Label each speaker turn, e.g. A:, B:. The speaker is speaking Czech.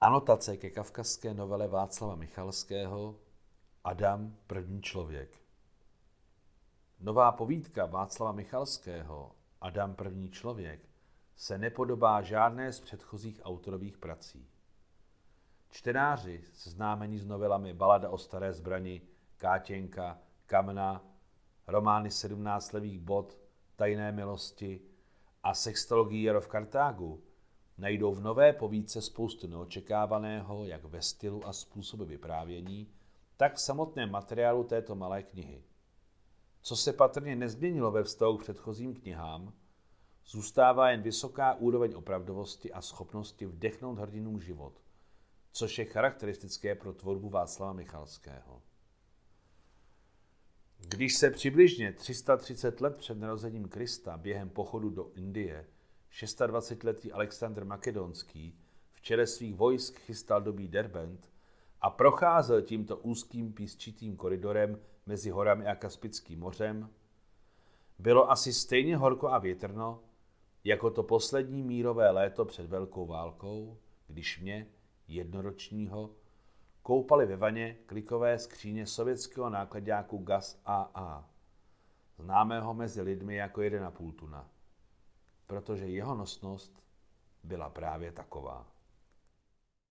A: Anotace ke kavkazské novele Václava Michalského Adam, první člověk. Nová povídka Václava Michalského Adam, první člověk se nepodobá žádné z předchozích autorových prací. Čtenáři seznámení s novelami Balada o staré zbrani, Kátěnka, Kamna, romány 17 levých bod, Tajné milosti a Sextologie Jaro v Kartágu najdou v nové povídce spoustu neočekávaného jak ve stylu a způsobu vyprávění, tak v samotném materiálu této malé knihy. Co se patrně nezměnilo ve vztahu k předchozím knihám, zůstává jen vysoká úroveň opravdovosti a schopnosti vdechnout hrdinům život, což je charakteristické pro tvorbu Václava Michalského. Když se přibližně 330 let před narozením Krista během pochodu do Indie 26-letý Alexandr Makedonský v čele svých vojsk chystal dobý Derbent a procházel tímto úzkým písčitým koridorem mezi horami a Kaspickým mořem, bylo asi stejně horko a větrno, jako to poslední mírové léto před velkou válkou, když mě, jednoročního, koupali ve vaně klikové skříně sovětského nákladňáku GAS AA, známého mezi lidmi jako 1,5 tuna, protože jeho nosnost byla právě taková.